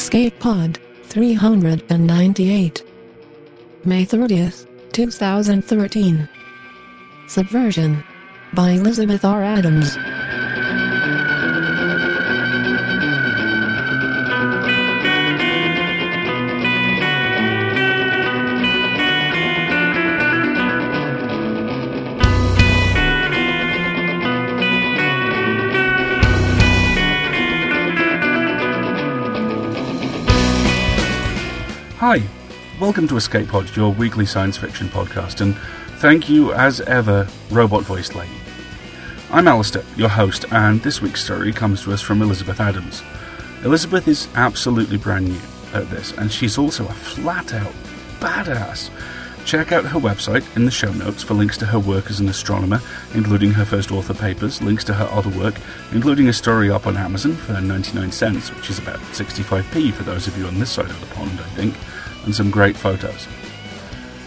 Escape Pod 398. May 30th, 2013. Subversion by Elizabeth R. Adams. Hi, welcome to Escape Pod, your weekly science fiction podcast, and thank you as ever, Robot Voiced Lady. I'm Alasdair, your host, and this week's story comes to us from Elizabeth Adams. Elizabeth is absolutely brand new at this, and she's also a flat out badass. Check out her website in the show notes for links to her work as an astronomer, including her first author papers, links to her other work, including a story up on Amazon for 99 cents, which is about 65p for those of you on this side of the pond, I think, and some great photos.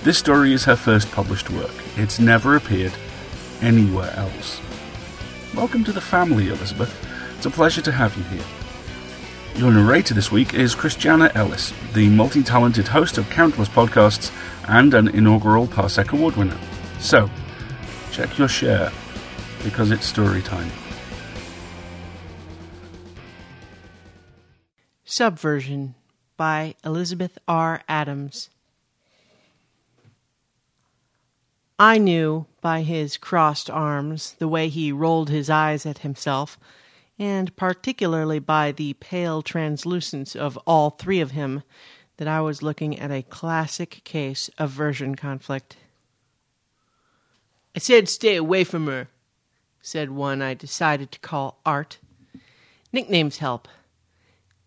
This story is her first published work. It's never appeared anywhere else. Welcome to the family, Elizabeth. It's a pleasure to have you here. Your narrator this week is Christiana Ellis, the multi talented host of countless podcasts and an inaugural Parsec Award winner. So, check your share, because it's story time. Subversion by Elizabeth R. Adams. I knew by his crossed arms, the way he rolled his eyes at himself, and particularly by the pale translucence of all three of him, that I was looking at a classic case of version conflict. I said stay away from her, said one I decided to call Art. Nicknames help.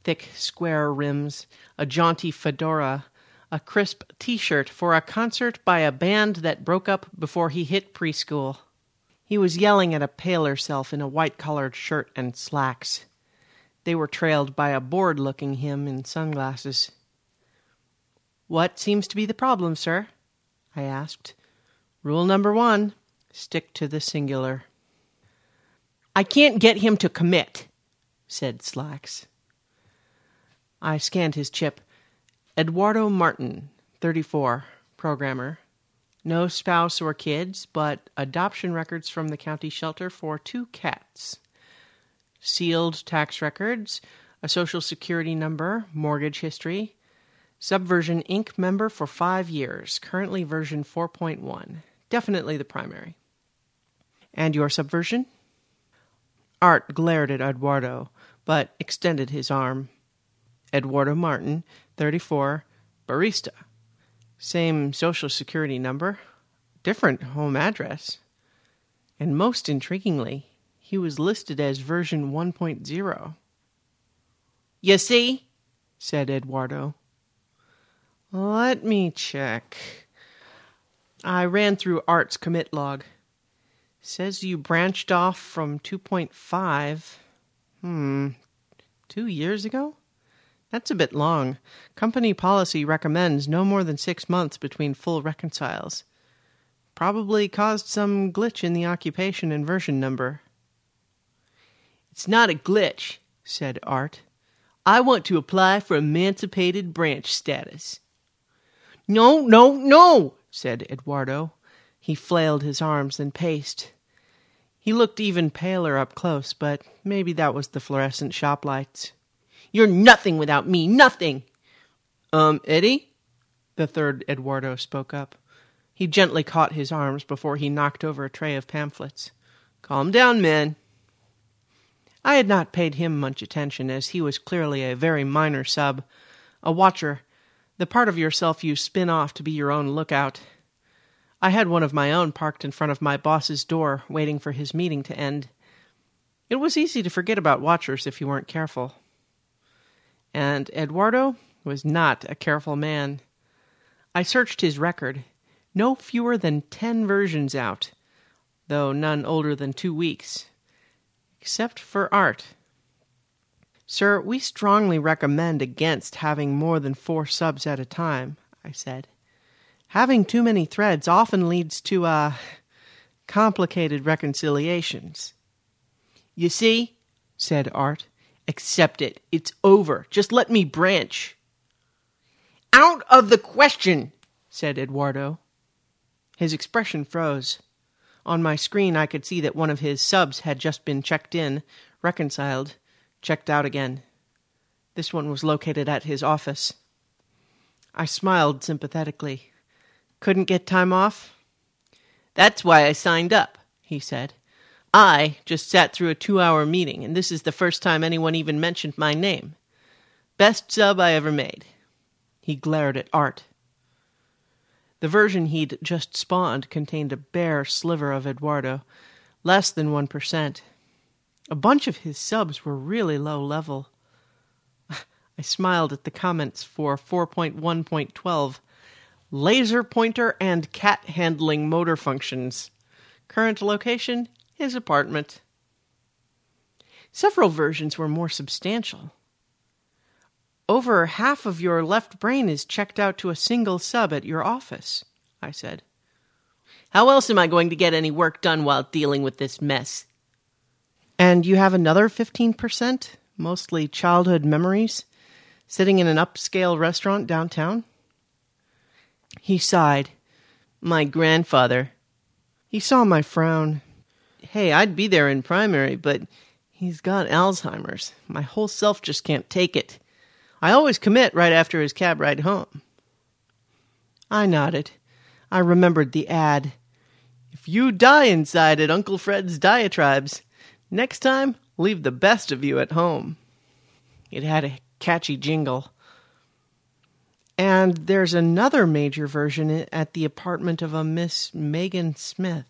Thick, square rims, a jaunty fedora, a crisp t shirt for a concert by a band that broke up before he hit preschool. He was yelling at a paler self in a white collared shirt and slacks. They were trailed by a bored looking him in sunglasses. What seems to be the problem, sir? I asked. Rule number one stick to the singular. I can't get him to commit, said Slacks. I scanned his chip. Eduardo Martin, 34, programmer. No spouse or kids, but adoption records from the county shelter for two cats. Sealed tax records, a social security number, mortgage history. Subversion Inc. member for five years, currently version 4.1. Definitely the primary. And your subversion? Art glared at Eduardo, but extended his arm. Eduardo Martin, 34, barista. Same social security number, different home address. And most intriguingly, he was listed as version 1.0. You see, said Eduardo. Let me check. I ran through Art's commit log. Says you branched off from 2.5. Hmm, two years ago? That's a bit long. Company policy recommends no more than six months between full reconciles. Probably caused some glitch in the occupation and version number. It's not a glitch, said Art. I want to apply for emancipated branch status. No, no, no, said Eduardo. He flailed his arms and paced. He looked even paler up close, but maybe that was the fluorescent shop lights. You're nothing without me, nothing. Um, Eddie? The third Eduardo spoke up. He gently caught his arms before he knocked over a tray of pamphlets. Calm down, men. I had not paid him much attention, as he was clearly a very minor sub, a watcher, the part of yourself you spin off to be your own lookout. I had one of my own parked in front of my boss's door, waiting for his meeting to end. It was easy to forget about watchers if you weren't careful. And Eduardo was not a careful man. I searched his record. No fewer than ten versions out, though none older than two weeks. Except for art. Sir, we strongly recommend against having more than four subs at a time, I said. Having too many threads often leads to, uh, complicated reconciliations. You see, said Art, Accept it. It's over. Just let me branch. Out of the question, said Eduardo. His expression froze. On my screen, I could see that one of his subs had just been checked in, reconciled, checked out again. This one was located at his office. I smiled sympathetically. Couldn't get time off? That's why I signed up, he said. I just sat through a two hour meeting, and this is the first time anyone even mentioned my name. Best sub I ever made. He glared at Art. The version he'd just spawned contained a bare sliver of Eduardo, less than 1%. A bunch of his subs were really low level. I smiled at the comments for 4.1.12 laser pointer and cat handling motor functions. Current location his apartment. Several versions were more substantial. Over half of your left brain is checked out to a single sub at your office, I said. How else am I going to get any work done while dealing with this mess? And you have another 15%, mostly childhood memories, sitting in an upscale restaurant downtown? He sighed. My grandfather. He saw my frown. Hey, I'd be there in primary, but he's got Alzheimer's. My whole self just can't take it. I always commit right after his cab ride home. I nodded. I remembered the ad. If you die inside at Uncle Fred's diatribes, next time leave the best of you at home. It had a catchy jingle. And there's another major version at the apartment of a Miss Megan Smith.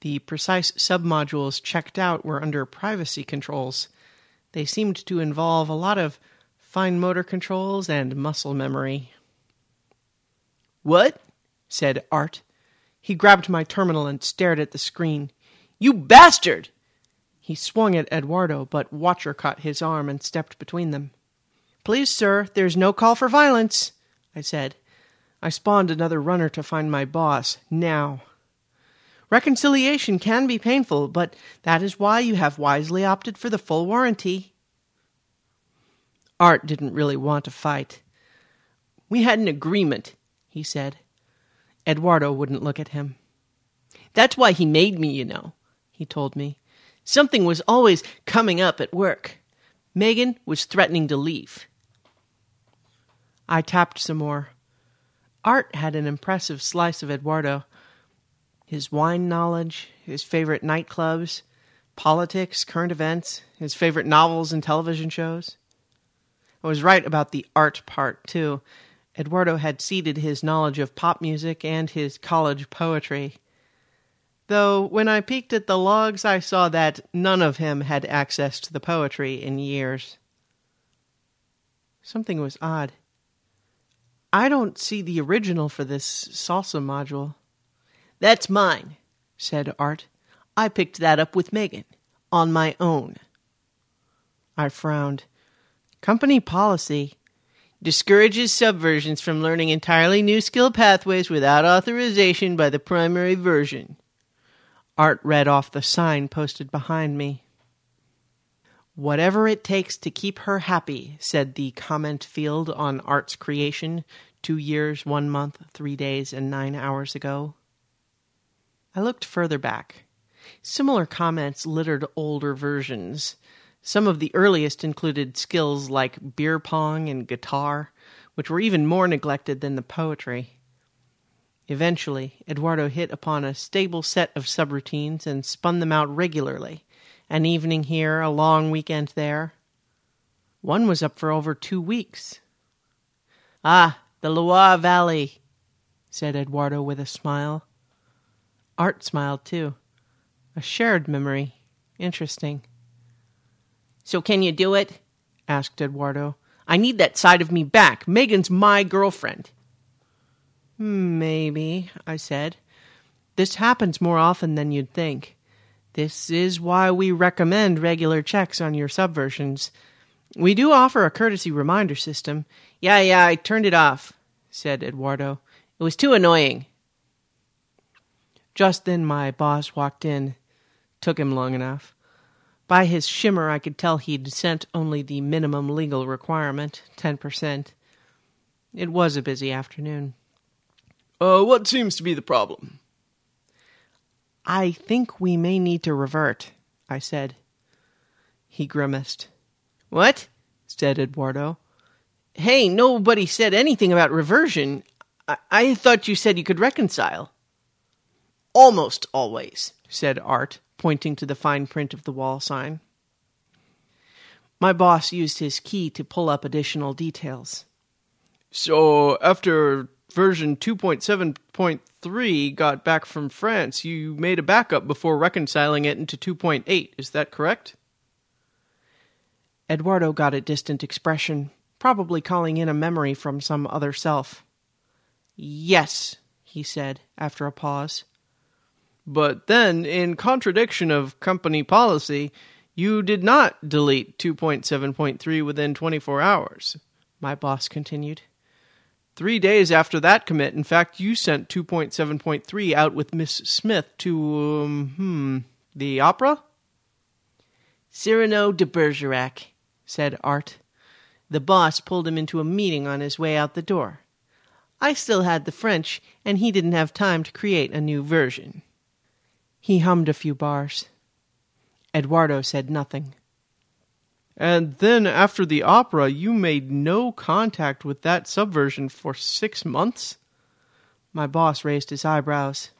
The precise submodules checked out were under privacy controls. They seemed to involve a lot of fine motor controls and muscle memory. What? said Art. He grabbed my terminal and stared at the screen. You bastard! He swung at Eduardo, but Watcher caught his arm and stepped between them. Please, sir, there's no call for violence, I said. I spawned another runner to find my boss, now. Reconciliation can be painful, but that is why you have wisely opted for the full warranty. Art didn't really want to fight. We had an agreement, he said. Eduardo wouldn't look at him. That's why he made me, you know, he told me. Something was always coming up at work. Megan was threatening to leave. I tapped some more. Art had an impressive slice of Eduardo. His wine knowledge, his favorite nightclubs, politics, current events, his favorite novels and television shows. I was right about the art part, too. Eduardo had ceded his knowledge of pop music and his college poetry. Though when I peeked at the logs, I saw that none of him had access to the poetry in years. Something was odd. I don't see the original for this salsa module. That's mine, said Art. I picked that up with Megan, on my own. I frowned. Company policy discourages subversions from learning entirely new skill pathways without authorization by the primary version. Art read off the sign posted behind me. Whatever it takes to keep her happy, said the comment field on Art's creation two years, one month, three days, and nine hours ago. I looked further back. Similar comments littered older versions. Some of the earliest included skills like beer pong and guitar, which were even more neglected than the poetry. Eventually, Eduardo hit upon a stable set of subroutines and spun them out regularly an evening here, a long weekend there. One was up for over two weeks. Ah, the Loire Valley, said Eduardo with a smile. Art smiled too. A shared memory. Interesting. So can you do it? asked Eduardo. I need that side of me back. Megan's my girlfriend. Maybe, I said. This happens more often than you'd think. This is why we recommend regular checks on your subversions. We do offer a courtesy reminder system. Yeah, yeah, I turned it off, said Eduardo. It was too annoying. Just then my boss walked in. Took him long enough. By his shimmer, I could tell he'd sent only the minimum legal requirement, 10%. It was a busy afternoon. Uh, what seems to be the problem? I think we may need to revert, I said. He grimaced. What? said Eduardo. Hey, nobody said anything about reversion. I, I thought you said you could reconcile. Almost always, said Art, pointing to the fine print of the wall sign. My boss used his key to pull up additional details. So, after version 2.7.3 got back from France, you made a backup before reconciling it into 2.8. Is that correct? Eduardo got a distant expression, probably calling in a memory from some other self. Yes, he said after a pause. But then, in contradiction of company policy, you did not delete 2.7.3 within 24 hours, my boss continued. Three days after that commit, in fact, you sent 2.7.3 out with Miss Smith to, um, hmm, the opera? Cyrano de Bergerac, said Art. The boss pulled him into a meeting on his way out the door. I still had the French, and he didn't have time to create a new version. He hummed a few bars. Eduardo said nothing. And then after the opera, you made no contact with that subversion for six months? My boss raised his eyebrows.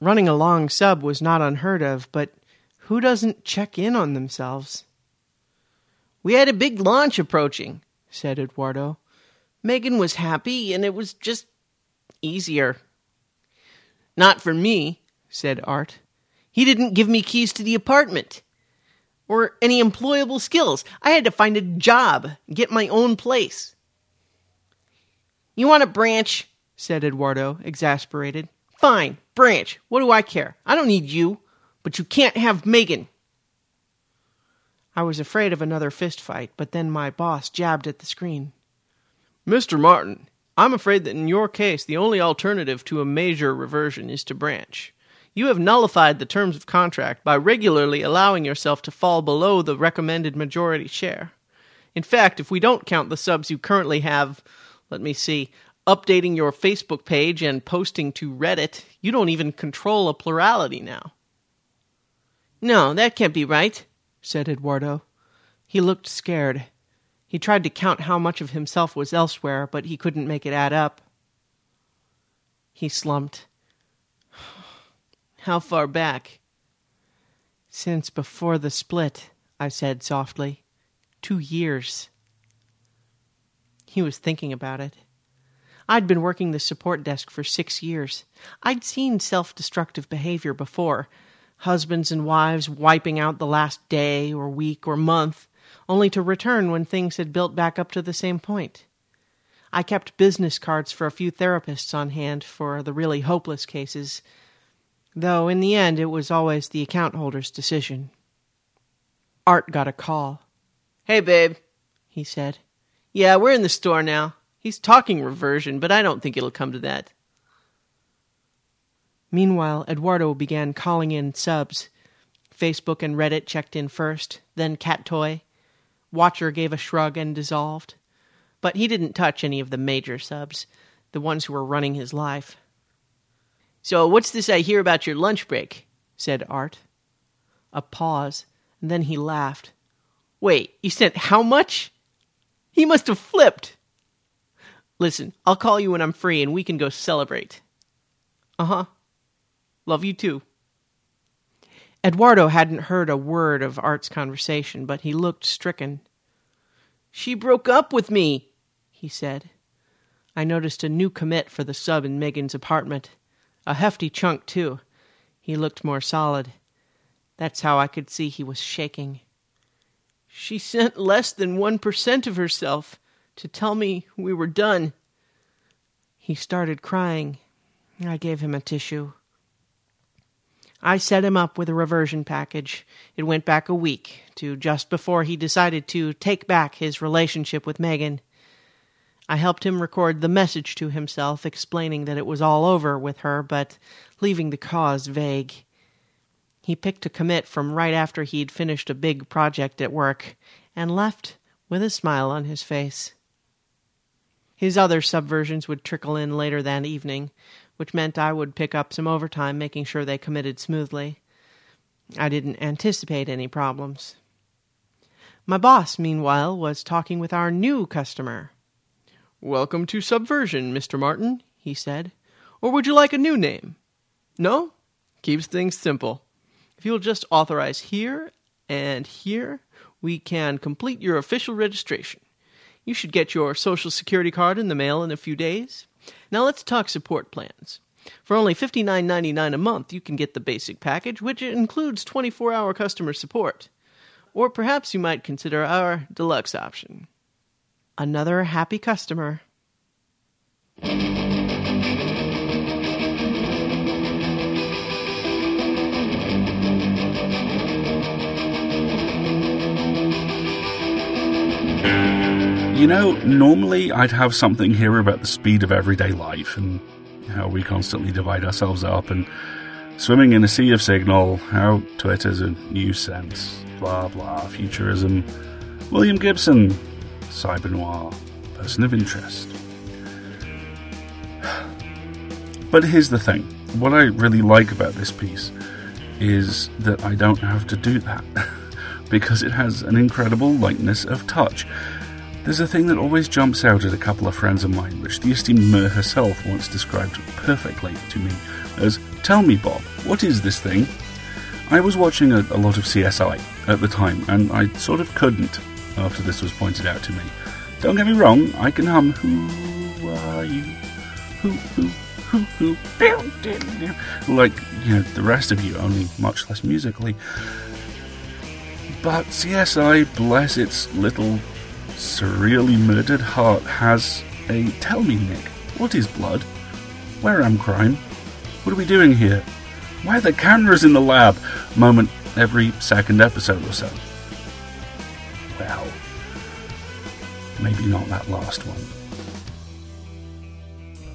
Running a long sub was not unheard of, but who doesn't check in on themselves? We had a big launch approaching, said Eduardo. Megan was happy, and it was just easier. Not for me, said Art. He didn't give me keys to the apartment or any employable skills. I had to find a job, get my own place. You want a branch? said Eduardo, exasperated. Fine, branch. What do I care? I don't need you, but you can't have Megan. I was afraid of another fist fight, but then my boss jabbed at the screen. Mr. Martin, I'm afraid that in your case the only alternative to a major reversion is to branch. You have nullified the terms of contract by regularly allowing yourself to fall below the recommended majority share. In fact, if we don't count the subs you currently have, let me see, updating your Facebook page and posting to Reddit, you don't even control a plurality now. No, that can't be right, said Eduardo. He looked scared. He tried to count how much of himself was elsewhere, but he couldn't make it add up. He slumped. How far back? Since before the split, I said softly. Two years. He was thinking about it. I'd been working the support desk for six years. I'd seen self destructive behavior before husbands and wives wiping out the last day or week or month, only to return when things had built back up to the same point. I kept business cards for a few therapists on hand for the really hopeless cases, though in the end it was always the account holder's decision. Art got a call. Hey, babe, he said. Yeah, we're in the store now. He's talking reversion, but I don't think it'll come to that. Meanwhile, Eduardo began calling in subs. Facebook and Reddit checked in first, then Cattoy. Watcher gave a shrug and dissolved. But he didn't touch any of the major subs, the ones who were running his life. So, what's this I hear about your lunch break? said Art. A pause, and then he laughed. Wait, you sent how much? He must have flipped. Listen, I'll call you when I'm free and we can go celebrate. Uh huh. Love you too. Eduardo hadn't heard a word of Art's conversation, but he looked stricken. She broke up with me, he said. I noticed a new commit for the sub in Megan's apartment. A hefty chunk, too. He looked more solid. That's how I could see he was shaking. She sent less than one percent of herself to tell me we were done. He started crying. I gave him a tissue. I set him up with a reversion package. It went back a week to just before he decided to take back his relationship with Megan. I helped him record the message to himself explaining that it was all over with her, but leaving the cause vague. He picked a commit from right after he'd finished a big project at work and left with a smile on his face. His other subversions would trickle in later that evening, which meant I would pick up some overtime making sure they committed smoothly. I didn't anticipate any problems. My boss, meanwhile, was talking with our new customer. Welcome to Subversion, Mr. Martin, he said. Or would you like a new name? No? Keeps things simple. If you'll just authorize here and here, we can complete your official registration. You should get your social security card in the mail in a few days. Now let's talk support plans. For only $59.99 a month, you can get the basic package, which includes 24 hour customer support. Or perhaps you might consider our deluxe option. Another happy customer. You know, normally I'd have something here about the speed of everyday life and how we constantly divide ourselves up and swimming in a sea of signal, how Twitter's a nuisance, blah blah, futurism. William Gibson, cyber noir, person of interest. But here's the thing what I really like about this piece is that I don't have to do that because it has an incredible lightness of touch. There's a thing that always jumps out at a couple of friends of mine, which the esteemed Mur herself once described perfectly to me as Tell me, Bob, what is this thing? I was watching a, a lot of CSI at the time, and I sort of couldn't after this was pointed out to me. Don't get me wrong, I can hum Who are you? Who, who, who, who? Like, you know, the rest of you, only much less musically. But CSI, bless its little surreally murdered heart has a tell me, Nick, what is blood? Where am crime? What are we doing here? Why are there cameras in the lab? Moment every second episode or so. Maybe not that last one.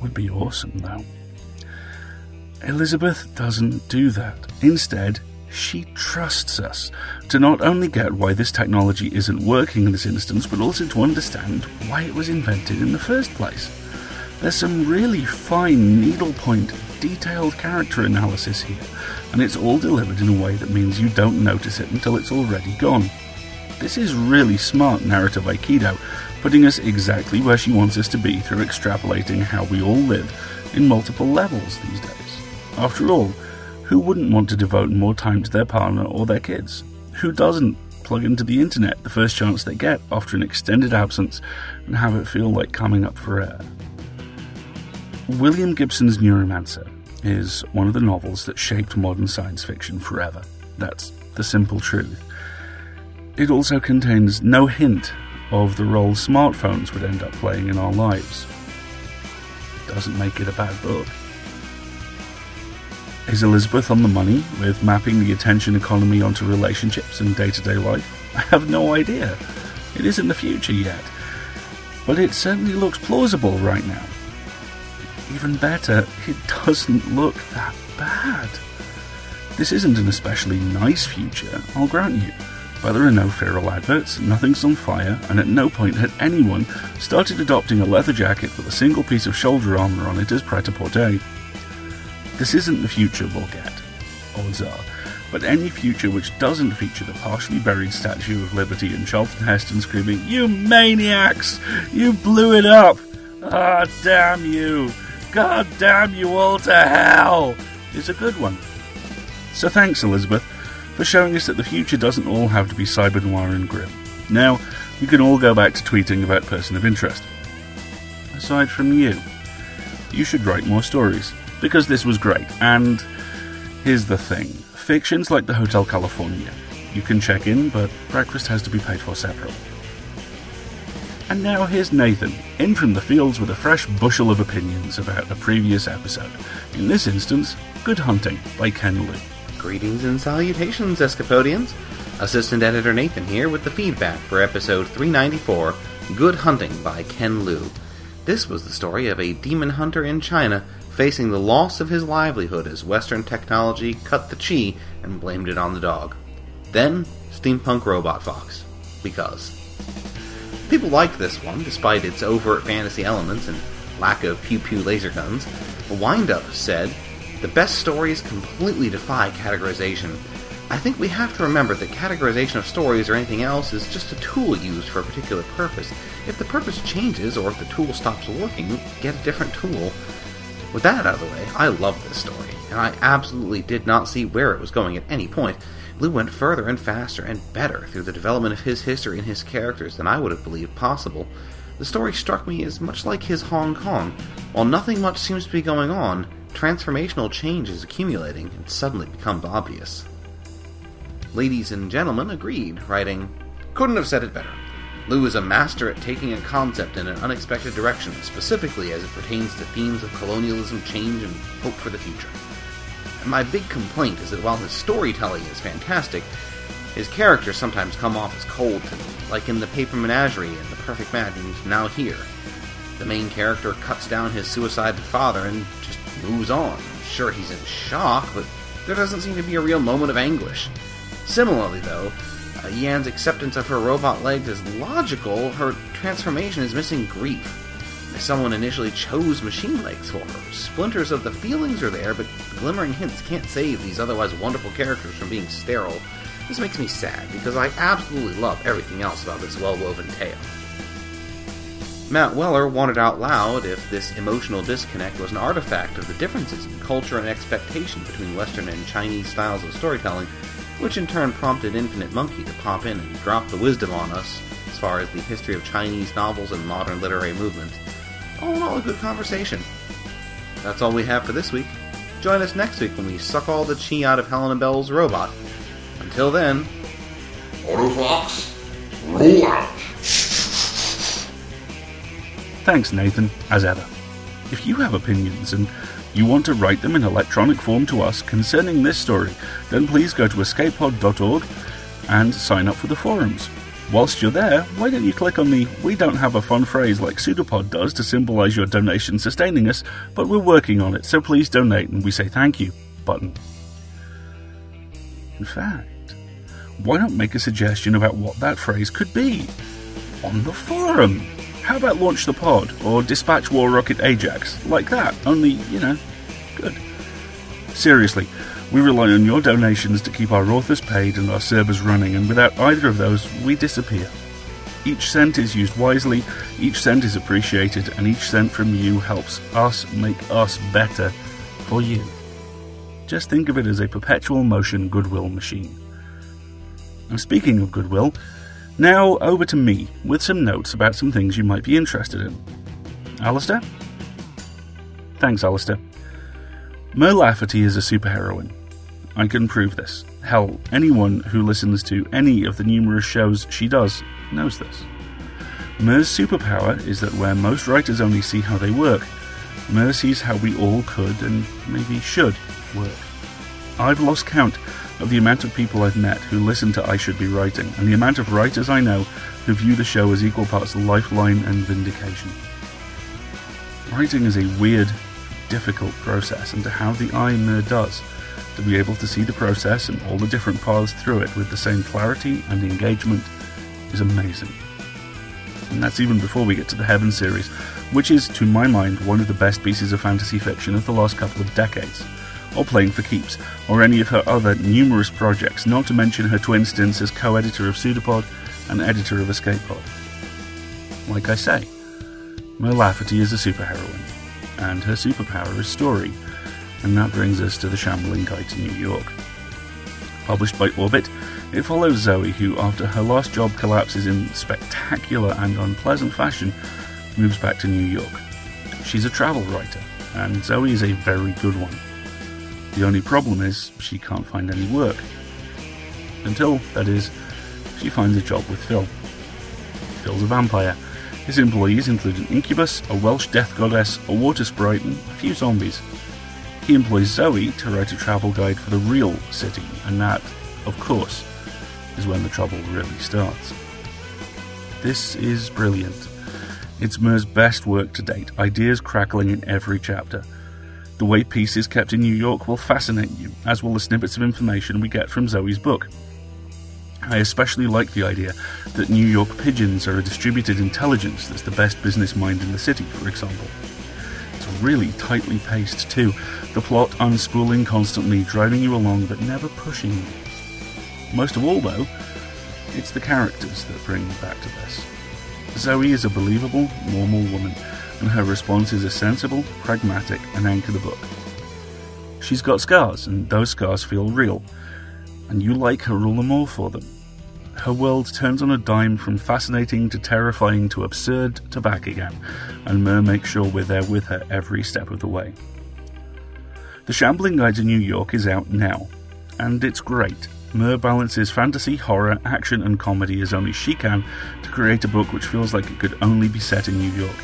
Would be awesome though. Elizabeth doesn't do that. Instead, she trusts us to not only get why this technology isn't working in this instance, but also to understand why it was invented in the first place. There's some really fine, needlepoint, detailed character analysis here, and it's all delivered in a way that means you don't notice it until it's already gone. This is really smart narrative Aikido, putting us exactly where she wants us to be through extrapolating how we all live in multiple levels these days. After all, who wouldn't want to devote more time to their partner or their kids? Who doesn't plug into the internet the first chance they get after an extended absence and have it feel like coming up for air? William Gibson's Neuromancer is one of the novels that shaped modern science fiction forever. That's the simple truth. It also contains no hint of the role smartphones would end up playing in our lives. Doesn't make it a bad book. Is Elizabeth on the money with mapping the attention economy onto relationships and day to day life? I have no idea. It isn't the future yet. But it certainly looks plausible right now. Even better, it doesn't look that bad. This isn't an especially nice future, I'll grant you. But there are no feral adverts, nothing's on fire, and at no point had anyone started adopting a leather jacket with a single piece of shoulder armour on it as pret a porter. This isn't the future we'll get, odds are, but any future which doesn't feature the partially buried Statue of Liberty and Charlton Heston screaming, You maniacs! You blew it up! Ah, damn you! God damn you all to hell! is a good one. So thanks, Elizabeth, for showing us that the future doesn't all have to be cyber noir and grim. Now, we can all go back to tweeting about person of interest. Aside from you, you should write more stories because this was great. And here's the thing fictions like the Hotel California. You can check in, but breakfast has to be paid for separately. And now here's Nathan, in from the fields with a fresh bushel of opinions about a previous episode. In this instance, Good Hunting by Ken Liu. Greetings and salutations, Escapodians. Assistant Editor Nathan here with the feedback for episode 394, Good Hunting by Ken Liu. This was the story of a demon hunter in China facing the loss of his livelihood as Western technology cut the chi and blamed it on the dog. Then, Steampunk Robot Fox. Because. People liked this one, despite its overt fantasy elements and lack of pew pew laser guns. Wind Up said, The best stories completely defy categorization. I think we have to remember that categorization of stories or anything else is just a tool used for a particular purpose. If the purpose changes or if the tool stops working, get a different tool. With that out of the way, I love this story, and I absolutely did not see where it was going at any point. Liu went further and faster and better through the development of his history and his characters than I would have believed possible. The story struck me as much like his Hong Kong. While nothing much seems to be going on, transformational change is accumulating and suddenly becomes obvious. Ladies and gentlemen agreed, writing, Couldn't have said it better. Liu is a master at taking a concept in an unexpected direction, specifically as it pertains to themes of colonialism, change, and hope for the future. And my big complaint is that while his storytelling is fantastic, his characters sometimes come off as cold to me, like in The Paper Menagerie and The Perfect Match Now Here. The main character cuts down his suicided father and just moves on. Sure, he's in shock, but there doesn't seem to be a real moment of anguish. Similarly, though, uh, Yan's acceptance of her robot legs is logical, her transformation is missing grief. Someone initially chose machine legs for her. Splinters of the feelings are there, but glimmering hints can't save these otherwise wonderful characters from being sterile. This makes me sad because I absolutely love everything else about this well woven tale. Matt Weller wanted out loud if this emotional disconnect was an artifact of the differences in culture and expectation between Western and Chinese styles of storytelling, which in turn prompted Infinite Monkey to pop in and drop the wisdom on us as far as the history of Chinese novels and modern literary movements. All in all, a good conversation. That's all we have for this week. Join us next week when we suck all the chi out of Helena Bell's robot. Until then, Autofox, roll out. Thanks, Nathan, as ever. If you have opinions and you want to write them in electronic form to us concerning this story, then please go to escapepod.org and sign up for the forums. Whilst you're there, why don't you click on the We Don't Have a Fun phrase like Pseudopod does to symbolize your donation sustaining us, but we're working on it, so please donate and we say thank you button. In fact, why not make a suggestion about what that phrase could be? On the forum! How about launch the pod or dispatch War Rocket Ajax? Like that, only, you know, good. Seriously, we rely on your donations to keep our authors paid and our servers running, and without either of those, we disappear. Each cent is used wisely, each cent is appreciated, and each cent from you helps us make us better for you. Just think of it as a perpetual motion goodwill machine. And speaking of goodwill, now over to me with some notes about some things you might be interested in. Alasdair? Thanks, Alasdair. Mur Lafferty is a superheroine. I can prove this. Hell, anyone who listens to any of the numerous shows she does knows this. Mur's superpower is that where most writers only see how they work, Mer sees how we all could and maybe should work. I've lost count of the amount of people I've met who listen to I Should Be Writing, and the amount of writers I know who view the show as equal parts lifeline and vindication. Writing is a weird, difficult process, and to have the eye Mur does, to be able to see the process and all the different paths through it with the same clarity and engagement is amazing. And that's even before we get to the Heaven series, which is, to my mind, one of the best pieces of fantasy fiction of the last couple of decades or Playing for Keeps, or any of her other numerous projects, not to mention her twin stints as co editor of Pseudopod and editor of Escape Pod. Like I say, Mur Lafferty is a superheroine, and her superpower is story, and that brings us to The Shambling Guide to New York. Published by Orbit, it follows Zoe, who, after her last job collapses in spectacular and unpleasant fashion, moves back to New York. She's a travel writer, and Zoe is a very good one. The only problem is she can't find any work. Until, that is, she finds a job with Phil. Phil's a vampire. His employees include an incubus, a Welsh death goddess, a water sprite, and a few zombies. He employs Zoe to write a travel guide for the real city, and that, of course, is when the trouble really starts. This is brilliant. It's Mur's best work to date, ideas crackling in every chapter. The way peace is kept in New York will fascinate you, as will the snippets of information we get from Zoe's book. I especially like the idea that New York pigeons are a distributed intelligence that's the best business mind in the city, for example. It's really tightly paced, too, the plot unspooling constantly, driving you along but never pushing you. Most of all, though, it's the characters that bring back to this. Zoe is a believable, normal woman, and her responses are sensible, pragmatic, and anchor the book. She's got scars, and those scars feel real, and you like her all the more for them. Her world turns on a dime from fascinating to terrifying to absurd to back again, and Mur makes sure we're there with her every step of the way. The Shambling Guide to New York is out now, and it's great. Mur balances fantasy, horror, action, and comedy as only she can to create a book which feels like it could only be set in New York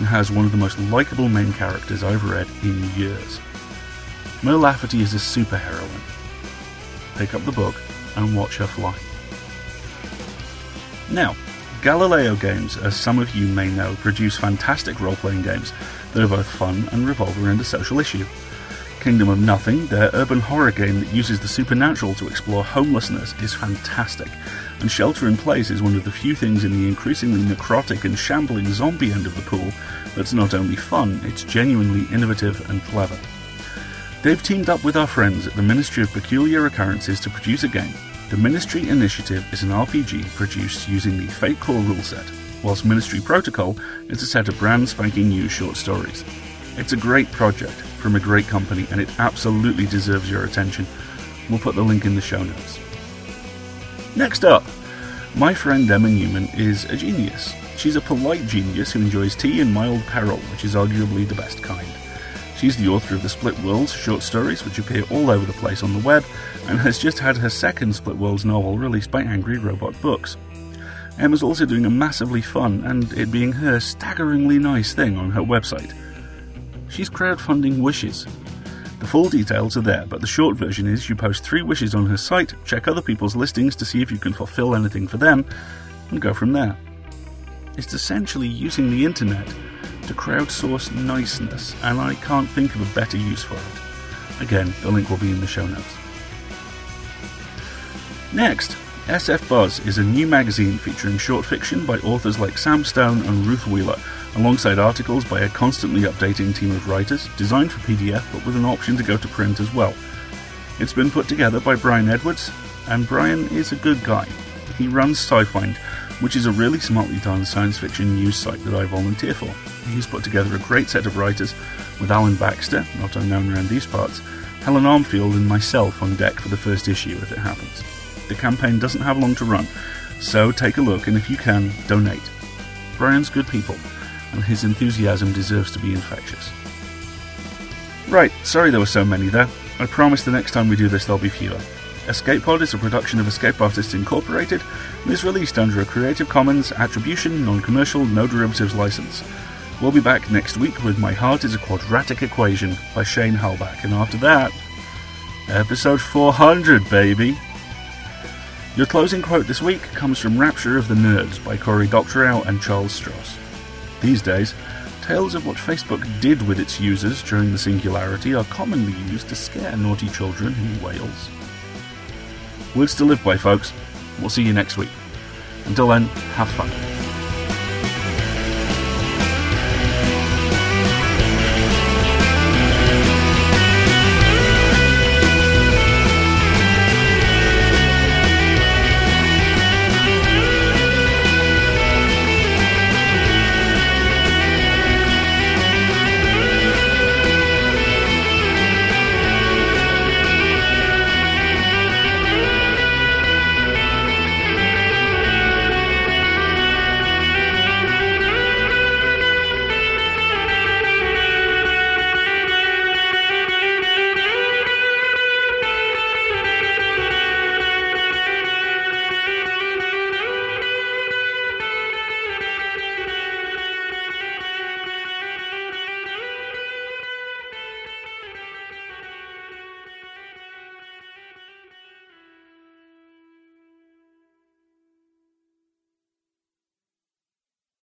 and has one of the most likable main characters I've read in years. Mur Lafferty is a superheroine. Pick up the book and watch her fly. Now, Galileo Games, as some of you may know, produce fantastic role playing games that are both fun and revolve around a social issue. Kingdom of Nothing, their urban horror game that uses the supernatural to explore homelessness, is fantastic, and Shelter in Place is one of the few things in the increasingly necrotic and shambling zombie end of the pool that's not only fun, it's genuinely innovative and clever. They've teamed up with our friends at the Ministry of Peculiar Occurrences to produce a game. The Ministry Initiative is an RPG produced using the Fate Core rule set, whilst Ministry Protocol is a set of brand spanking new short stories. It's a great project from a great company and it absolutely deserves your attention. We'll put the link in the show notes. Next up, my friend Emma Newman is a genius. She's a polite genius who enjoys tea and mild peril, which is arguably the best kind. She's the author of the Split Worlds short stories, which appear all over the place on the web, and has just had her second Split Worlds novel released by Angry Robot Books. Emma's also doing a massively fun, and it being her, staggeringly nice thing on her website. She's crowdfunding wishes. The full details are there, but the short version is you post three wishes on her site, check other people's listings to see if you can fulfill anything for them, and go from there. It's essentially using the internet to crowdsource niceness, and I can't think of a better use for it. Again, the link will be in the show notes. Next, SF Buzz is a new magazine featuring short fiction by authors like Sam Stone and Ruth Wheeler, alongside articles by a constantly updating team of writers, designed for PDF but with an option to go to print as well. It's been put together by Brian Edwards, and Brian is a good guy. He runs SciFind, which is a really smartly done science fiction news site that I volunteer for. He's put together a great set of writers with Alan Baxter, not unknown around these parts, Helen Armfield, and myself on deck for the first issue if it happens. The campaign doesn't have long to run, so take a look and if you can, donate. Brian's good people, and his enthusiasm deserves to be infectious. Right, sorry there were so many there. I promise the next time we do this there'll be fewer. Escape Pod is a production of Escape Artists Incorporated and is released under a Creative Commons Attribution, Non Commercial, No Derivatives license. We'll be back next week with My Heart is a Quadratic Equation by Shane Halbach, and after that, episode 400, baby! Your closing quote this week comes from Rapture of the Nerds by Cory Doctorow and Charles Stross. These days, tales of what Facebook did with its users during the singularity are commonly used to scare naughty children in Wales. Words to live by, folks. We'll see you next week. Until then, have fun.